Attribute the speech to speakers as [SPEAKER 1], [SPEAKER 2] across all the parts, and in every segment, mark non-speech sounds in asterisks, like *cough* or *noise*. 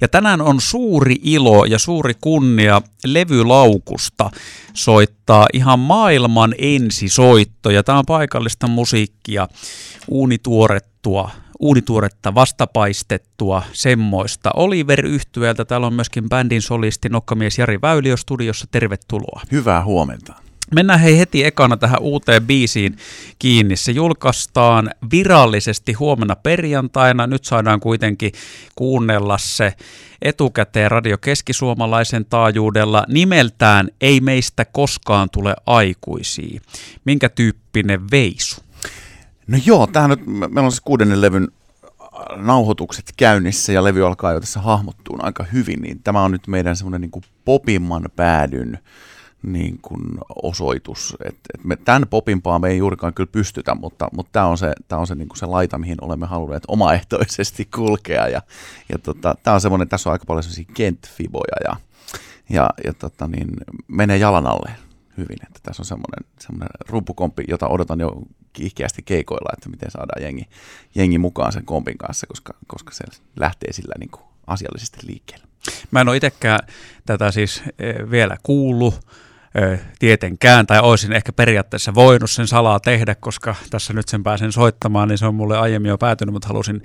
[SPEAKER 1] Ja tänään on suuri ilo ja suuri kunnia levylaukusta soittaa ihan maailman ensisoitto. Ja tämä on paikallista musiikkia, uunituorettua uunituoretta vastapaistettua semmoista. Oliver yhtyeltä täällä on myöskin bändin solisti nokkamies Jari Väyliö studiossa. Tervetuloa.
[SPEAKER 2] Hyvää huomenta.
[SPEAKER 1] Mennään hei heti ekana tähän uuteen biisiin kiinni. Se julkaistaan virallisesti huomenna perjantaina. Nyt saadaan kuitenkin kuunnella se etukäteen Radio Keskisuomalaisen taajuudella. Nimeltään Ei meistä koskaan tule aikuisia. Minkä tyyppinen veisu?
[SPEAKER 2] No joo, tähän nyt, meillä on siis kuudennen levyn nauhoitukset käynnissä ja levy alkaa jo tässä hahmottua aika hyvin, niin tämä on nyt meidän semmoinen niin popimman päädyn niin kuin osoitus. Et, et me, tämän popimpaa me ei juurikaan kyllä pystytä, mutta, mutta tämä on se, tämä on se, niin kuin se laita, mihin olemme halunneet omaehtoisesti *laughs* kulkea. Ja, ja tota, tämä on semmoinen, tässä on aika paljon sellaisia kentfiboja ja, ja, ja tota, niin, menee jalan alle hyvin. Että tässä on semmoinen, semmoinen rumpukompi, jota odotan jo kiihkeästi keikoilla, että miten saadaan jengi, jengi mukaan sen kompin kanssa, koska, koska se lähtee sillä niin kuin asiallisesti liikkeelle.
[SPEAKER 1] Mä en ole itsekään tätä siis eh, vielä kuullut tietenkään, tai olisin ehkä periaatteessa voinut sen salaa tehdä, koska tässä nyt sen pääsen soittamaan, niin se on mulle aiemmin jo päätynyt, mutta halusin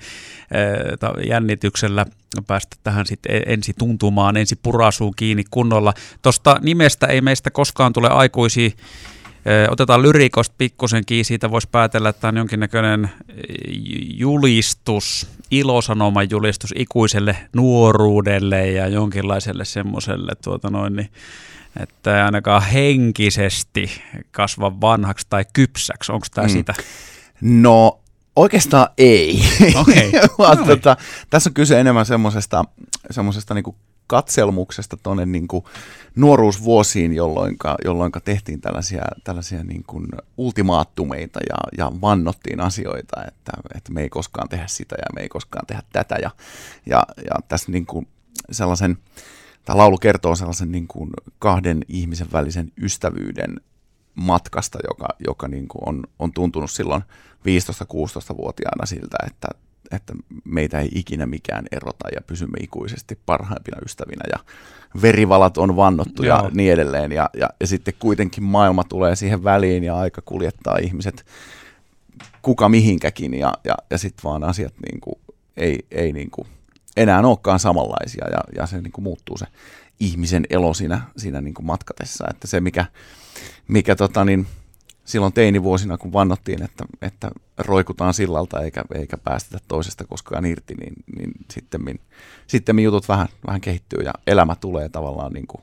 [SPEAKER 1] jännityksellä päästä tähän sitten ensi tuntumaan, ensi purasuun kiinni kunnolla. Tuosta nimestä ei meistä koskaan tule aikuisia Otetaan lyrikosta pikkusen kiinni, siitä voisi päätellä, että tämä on jonkinnäköinen julistus, ilosanoman julistus ikuiselle nuoruudelle ja jonkinlaiselle semmoiselle tuota noin, niin että ei ainakaan henkisesti kasva vanhaksi tai kypsäksi. Onko tämä mm. sitä?
[SPEAKER 2] No oikeastaan ei. Okay. *laughs* Vaan, no tota, tässä on kyse enemmän semmoisesta, semmoisesta niin katselmuksesta tuonne niin nuoruusvuosiin, jolloin, tehtiin tällaisia, tällaisia niin kuin ultimaattumeita ja, ja vannottiin asioita, että, että me ei koskaan tehdä sitä ja me ei koskaan tehdä tätä. Ja, ja, ja tässä niin kuin sellaisen tämä laulu kertoo sellaisen niin kuin kahden ihmisen välisen ystävyyden matkasta, joka, joka niin kuin on, on tuntunut silloin 15-16-vuotiaana siltä, että, että meitä ei ikinä mikään erota ja pysymme ikuisesti parhaimpina ystävinä ja verivalat on vannottu Joo. ja niin edelleen. Ja, ja, ja sitten kuitenkin maailma tulee siihen väliin ja aika kuljettaa ihmiset kuka mihinkäkin ja, ja, ja sitten vaan asiat niin kuin, ei, ei niin kuin enää olekaan samanlaisia ja, ja se niin kuin muuttuu se ihmisen elo siinä, siinä niin kuin matkatessa. Että se, mikä, mikä tota, niin, silloin teinivuosina, kun vannottiin, että, että roikutaan sillalta eikä, eikä päästetä toisesta koskaan irti, niin, niin sitten, sitten jutut vähän, vähän kehittyy ja elämä tulee tavallaan niin kuin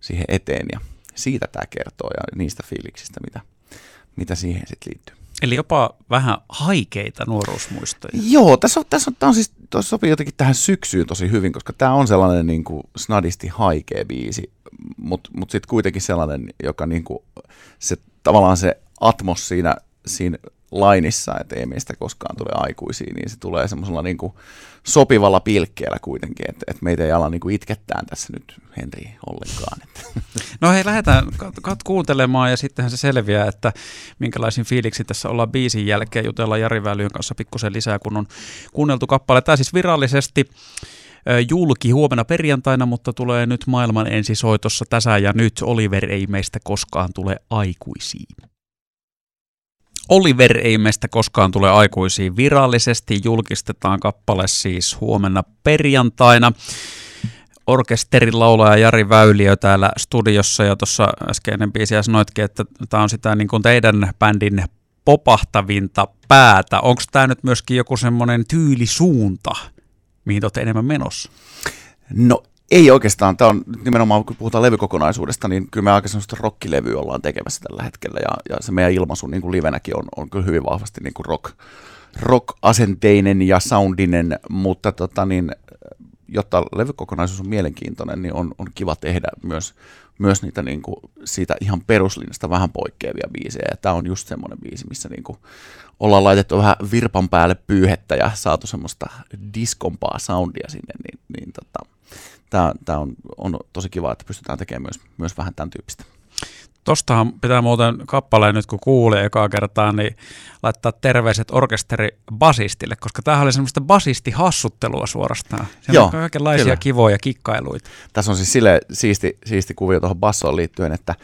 [SPEAKER 2] siihen eteen ja siitä tämä kertoo ja niistä fiiliksistä, mitä, mitä siihen sitten liittyy.
[SPEAKER 1] Eli jopa vähän haikeita nuoruusmuistoja.
[SPEAKER 2] Joo, tässä on, tässä on, tämä on siis, tässä sopii jotenkin tähän syksyyn tosi hyvin, koska tämä on sellainen niin kuin snadisti haikea biisi, mutta mut sitten kuitenkin sellainen, joka niin kuin, se, tavallaan se atmos siinä, siinä lainissa, että ei meistä koskaan tule aikuisia, niin se tulee semmoisella niin sopivalla pilkkeellä kuitenkin, että, että meitä ei ala niin kuin itkettään tässä nyt Henri ollenkaan. Että.
[SPEAKER 1] No hei, lähdetään kat- kuuntelemaan ja sittenhän se selviää, että minkälaisin fiiliksi tässä ollaan biisin jälkeen. Jutellaan Jari Välyön kanssa pikkusen lisää, kun on kuunneltu kappale. Tämä siis virallisesti julki huomenna perjantaina, mutta tulee nyt maailman ensisoitossa tässä ja nyt. Oliver ei meistä koskaan tule aikuisiin. Oliver ei meistä koskaan tule aikuisiin. Virallisesti julkistetaan kappale siis huomenna perjantaina. Orkesterin laulaja Jari Väyliö täällä studiossa ja tuossa äskeinen biisi sanoitkin, että tämä on sitä niin kuin teidän bändin popahtavinta päätä. Onko tämä nyt myöskin joku semmoinen tyylisuunta, mihin olette enemmän menossa?
[SPEAKER 2] No ei oikeastaan. Tämä on nimenomaan, kun puhutaan levykokonaisuudesta, niin kyllä me aika sellaista rockilevyä ollaan tekemässä tällä hetkellä. Ja, ja se meidän ilmaisu niin kuin livenäkin on, on kyllä hyvin vahvasti niin kuin rock, rock-asenteinen ja soundinen, mutta tota niin, jotta levykokonaisuus on mielenkiintoinen, niin on, on kiva tehdä myös, myös niitä niin kuin siitä ihan peruslinjasta vähän poikkeavia biisejä. Ja tämä on just semmoinen biisi, missä niin kuin ollaan laitettu vähän virpan päälle pyyhettä ja saatu semmoista diskompaa soundia sinne, niin, niin tota, tämä, tämä on, on tosi kiva, että pystytään tekemään myös, myös vähän tämän tyyppistä.
[SPEAKER 1] Tostahan pitää muuten kappaleen nyt kun kuulee ekaa kertaa, niin laittaa terveiset orkesteri basistille, koska tämähän oli semmoista basistihassuttelua suorastaan. Siellä Joo, on kaikenlaisia kyllä. kivoja kikkailuita.
[SPEAKER 2] Tässä on siis sille siisti, siisti kuvio tuohon bassoon liittyen, että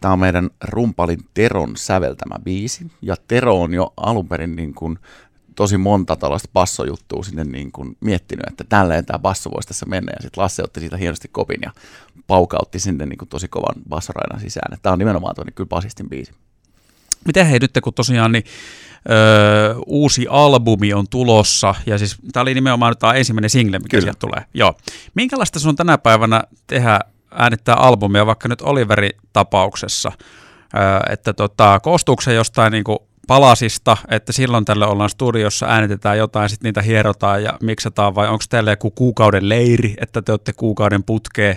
[SPEAKER 2] tämä on meidän rumpalin Teron säveltämä biisi. Ja Tero on jo alun perin niin kuin tosi monta tällaista bassojuttua sinne niin kuin miettinyt, että tälleen tämä basso voisi tässä mennä. Ja sitten Lasse otti siitä hienosti kopin ja paukautti sinne niin kuin tosi kovan bassoraidan sisään. Tämä on nimenomaan tuo niin kyllä basistin biisi.
[SPEAKER 1] Miten hei nyt, kun tosiaan niin, öö, uusi albumi on tulossa, ja siis tämä oli nimenomaan tämä ensimmäinen single, mikä Kyllä. sieltä tulee. Joo. Minkälaista se on tänä päivänä tehdä äänittää albumia, vaikka nyt Oliveri tapauksessa, öö, että tota, koostuuko se jostain niin kuin palasista, että silloin tälle ollaan studiossa, äänitetään jotain, sitten niitä hierotaan ja miksataan, vai onko teille joku kuukauden leiri, että te olette kuukauden putkeen,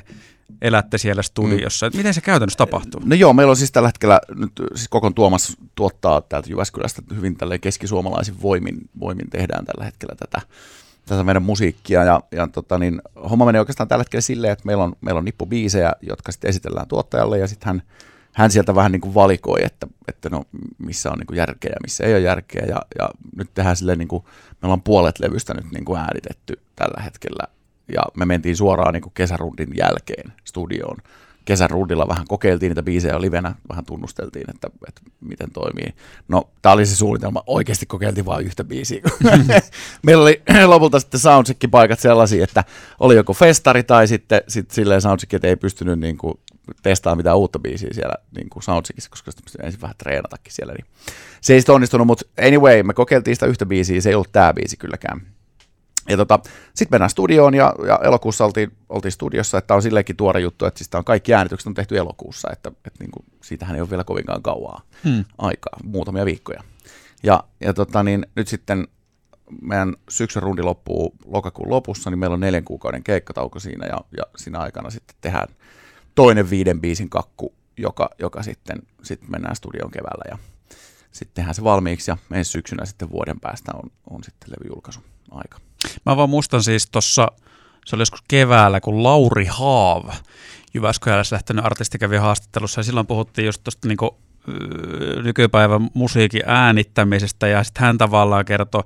[SPEAKER 1] elätte siellä studiossa. Mm. Miten se käytännössä tapahtuu?
[SPEAKER 2] No joo, meillä on siis tällä hetkellä, nyt siis Kokon Tuomas tuottaa täältä Jyväskylästä hyvin tälle keskisuomalaisin voimin, voimin tehdään tällä hetkellä tätä, tätä meidän musiikkia. Ja, ja tota niin, homma menee oikeastaan tällä hetkellä silleen, että meillä on, meillä on nippu biisejä, jotka sitten esitellään tuottajalle ja sitten hän hän sieltä vähän niin kuin valikoi, että, että no, missä on niin kuin järkeä ja missä ei ole järkeä. Ja, ja nyt tehdään silleen, niin kuin, me ollaan puolet levystä nyt niin kuin äänitetty tällä hetkellä. Ja me mentiin suoraan niin kuin kesärundin jälkeen studioon. Kesärundilla vähän kokeiltiin niitä biisejä livenä, vähän tunnusteltiin, että, että miten toimii. No, tämä oli se suunnitelma. Oikeasti kokeiltiin vain yhtä biisiä. *laughs* Meillä oli lopulta sitten soundcheck-paikat sellaisia, että oli joko festari tai sitten sit silleen soundcheck, että ei pystynyt niin kuin testaa mitään uutta biisiä siellä niin kuin Soundcheckissa, koska sitten ensin vähän treenatakin siellä. Niin se ei sitten onnistunut, mutta anyway, me kokeiltiin sitä yhtä biisiä, se ei ollut tämä biisi kylläkään. Ja tota, sitten mennään studioon ja, ja elokuussa oltiin, oltiin studiossa, että on silleenkin tuore juttu, että siis on kaikki äänitykset on tehty elokuussa, että, että niin kuin, siitähän ei ole vielä kovinkaan kauaa hmm. aikaa, muutamia viikkoja. Ja, ja tota, niin, nyt sitten meidän syksyn rundi loppuu lokakuun lopussa, niin meillä on neljän kuukauden keikkatauko siinä ja, ja siinä aikana sitten tehdään toinen viiden biisin kakku, joka, joka sitten, sitten mennään studion keväällä ja sitten tehdään se valmiiksi ja ensi syksynä sitten vuoden päästä on, on sitten levyjulkaisu aika.
[SPEAKER 1] Mä vaan muistan siis tuossa, se oli joskus keväällä, kun Lauri Haav, Jyväskylässä lähtenyt artisti kävi haastattelussa ja silloin puhuttiin just tuosta niinku nykypäivän musiikin äänittämisestä ja sitten hän tavallaan kertoi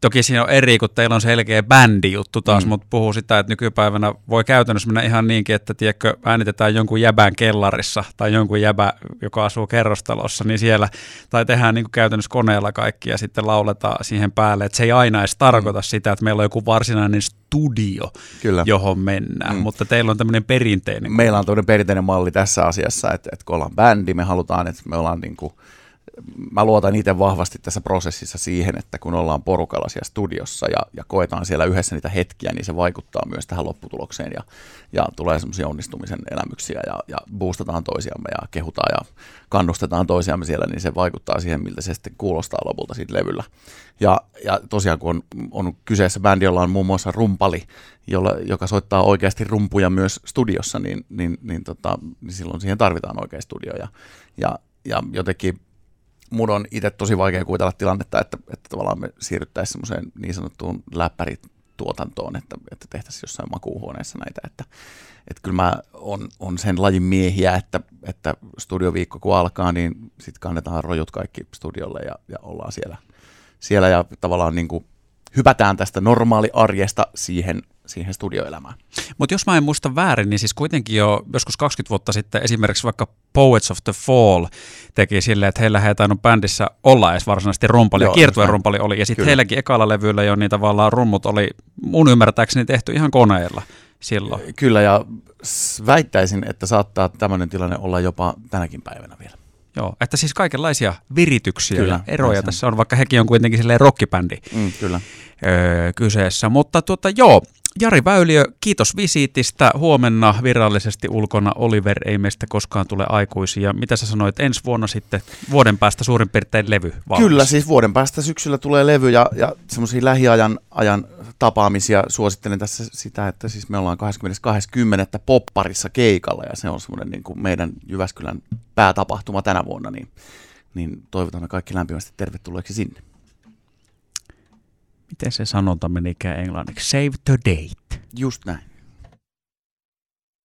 [SPEAKER 1] Toki siinä on eri, kun teillä on selkeä bändijuttu taas, mm. mutta puhuu sitä, että nykypäivänä voi käytännössä mennä ihan niinkin, että tiedätkö, äänitetään jonkun jäbän kellarissa tai jonkun jäbä, joka asuu kerrostalossa, niin siellä, tai tehdään niin kuin käytännössä koneella kaikki ja sitten lauletaan siihen päälle, että se ei aina edes tarkoita mm. sitä, että meillä on joku varsinainen studio, Kyllä. johon mennään, mm. mutta teillä on tämmöinen perinteinen.
[SPEAKER 2] Meillä on tämmöinen perinteinen malli tässä asiassa, että, että kun ollaan bändi, me halutaan, että me ollaan niin kuin mä luotan itse vahvasti tässä prosessissa siihen, että kun ollaan porukalla siellä studiossa ja, ja koetaan siellä yhdessä niitä hetkiä, niin se vaikuttaa myös tähän lopputulokseen ja, ja tulee semmoisia onnistumisen elämyksiä ja, ja boostataan toisiamme ja kehutaan ja kannustetaan toisiamme siellä, niin se vaikuttaa siihen, miltä se sitten kuulostaa lopulta siitä levyllä. Ja, ja tosiaan kun on, on kyseessä bändi, jolla on muun muassa rumpali, jolla, joka soittaa oikeasti rumpuja myös studiossa, niin, niin, niin, tota, niin silloin siihen tarvitaan oikea studio ja, ja, ja jotenkin mun on itse tosi vaikea kuvitella tilannetta, että, että tavallaan me siirryttäisiin semmoiseen niin sanottuun läppärituotantoon, että, että tehtäisiin jossain makuuhuoneessa näitä, että, että kyllä mä on, on sen lajin miehiä, että, että studioviikko kun alkaa, niin sitten kannetaan rojut kaikki studiolle ja, ja ollaan siellä, siellä ja tavallaan niin kuin hypätään tästä normaali arjesta siihen siihen studioelämään.
[SPEAKER 1] Mutta jos mä en muista väärin, niin siis kuitenkin jo joskus 20 vuotta sitten esimerkiksi vaikka Poets of the Fall teki silleen, että heillä ei tainnut bändissä olla edes varsinaisesti rumpali, Joo, ja kiertueen rumpali oli, ja sitten heilläkin ekalla levyllä jo niin tavallaan rummut oli mun ymmärtääkseni tehty ihan koneella silloin.
[SPEAKER 2] Kyllä, ja väittäisin, että saattaa tämmöinen tilanne olla jopa tänäkin päivänä vielä.
[SPEAKER 1] Joo, että siis kaikenlaisia virityksiä kyllä, ja eroja tässä on, vaikka hekin on kuitenkin silleen rockibändi
[SPEAKER 2] mm, kyllä.
[SPEAKER 1] Öö, kyseessä. Mutta tuota, joo, Jari Väyliö, kiitos visiitistä. Huomenna virallisesti ulkona Oliver ei meistä koskaan tule aikuisia. Mitä sä sanoit, ensi vuonna sitten vuoden päästä suurin piirtein levy
[SPEAKER 2] valmis? Kyllä, siis vuoden päästä syksyllä tulee levy ja, ja semmoisia lähiajan ajan tapaamisia suosittelen tässä sitä, että siis me ollaan 20.20. popparissa keikalla ja se on semmoinen niin kuin meidän Jyväskylän päätapahtuma tänä vuonna, niin, niin toivotamme kaikki lämpimästi tervetulleeksi sinne
[SPEAKER 1] miten se sanonta menikään englanniksi, save the date.
[SPEAKER 2] Just näin.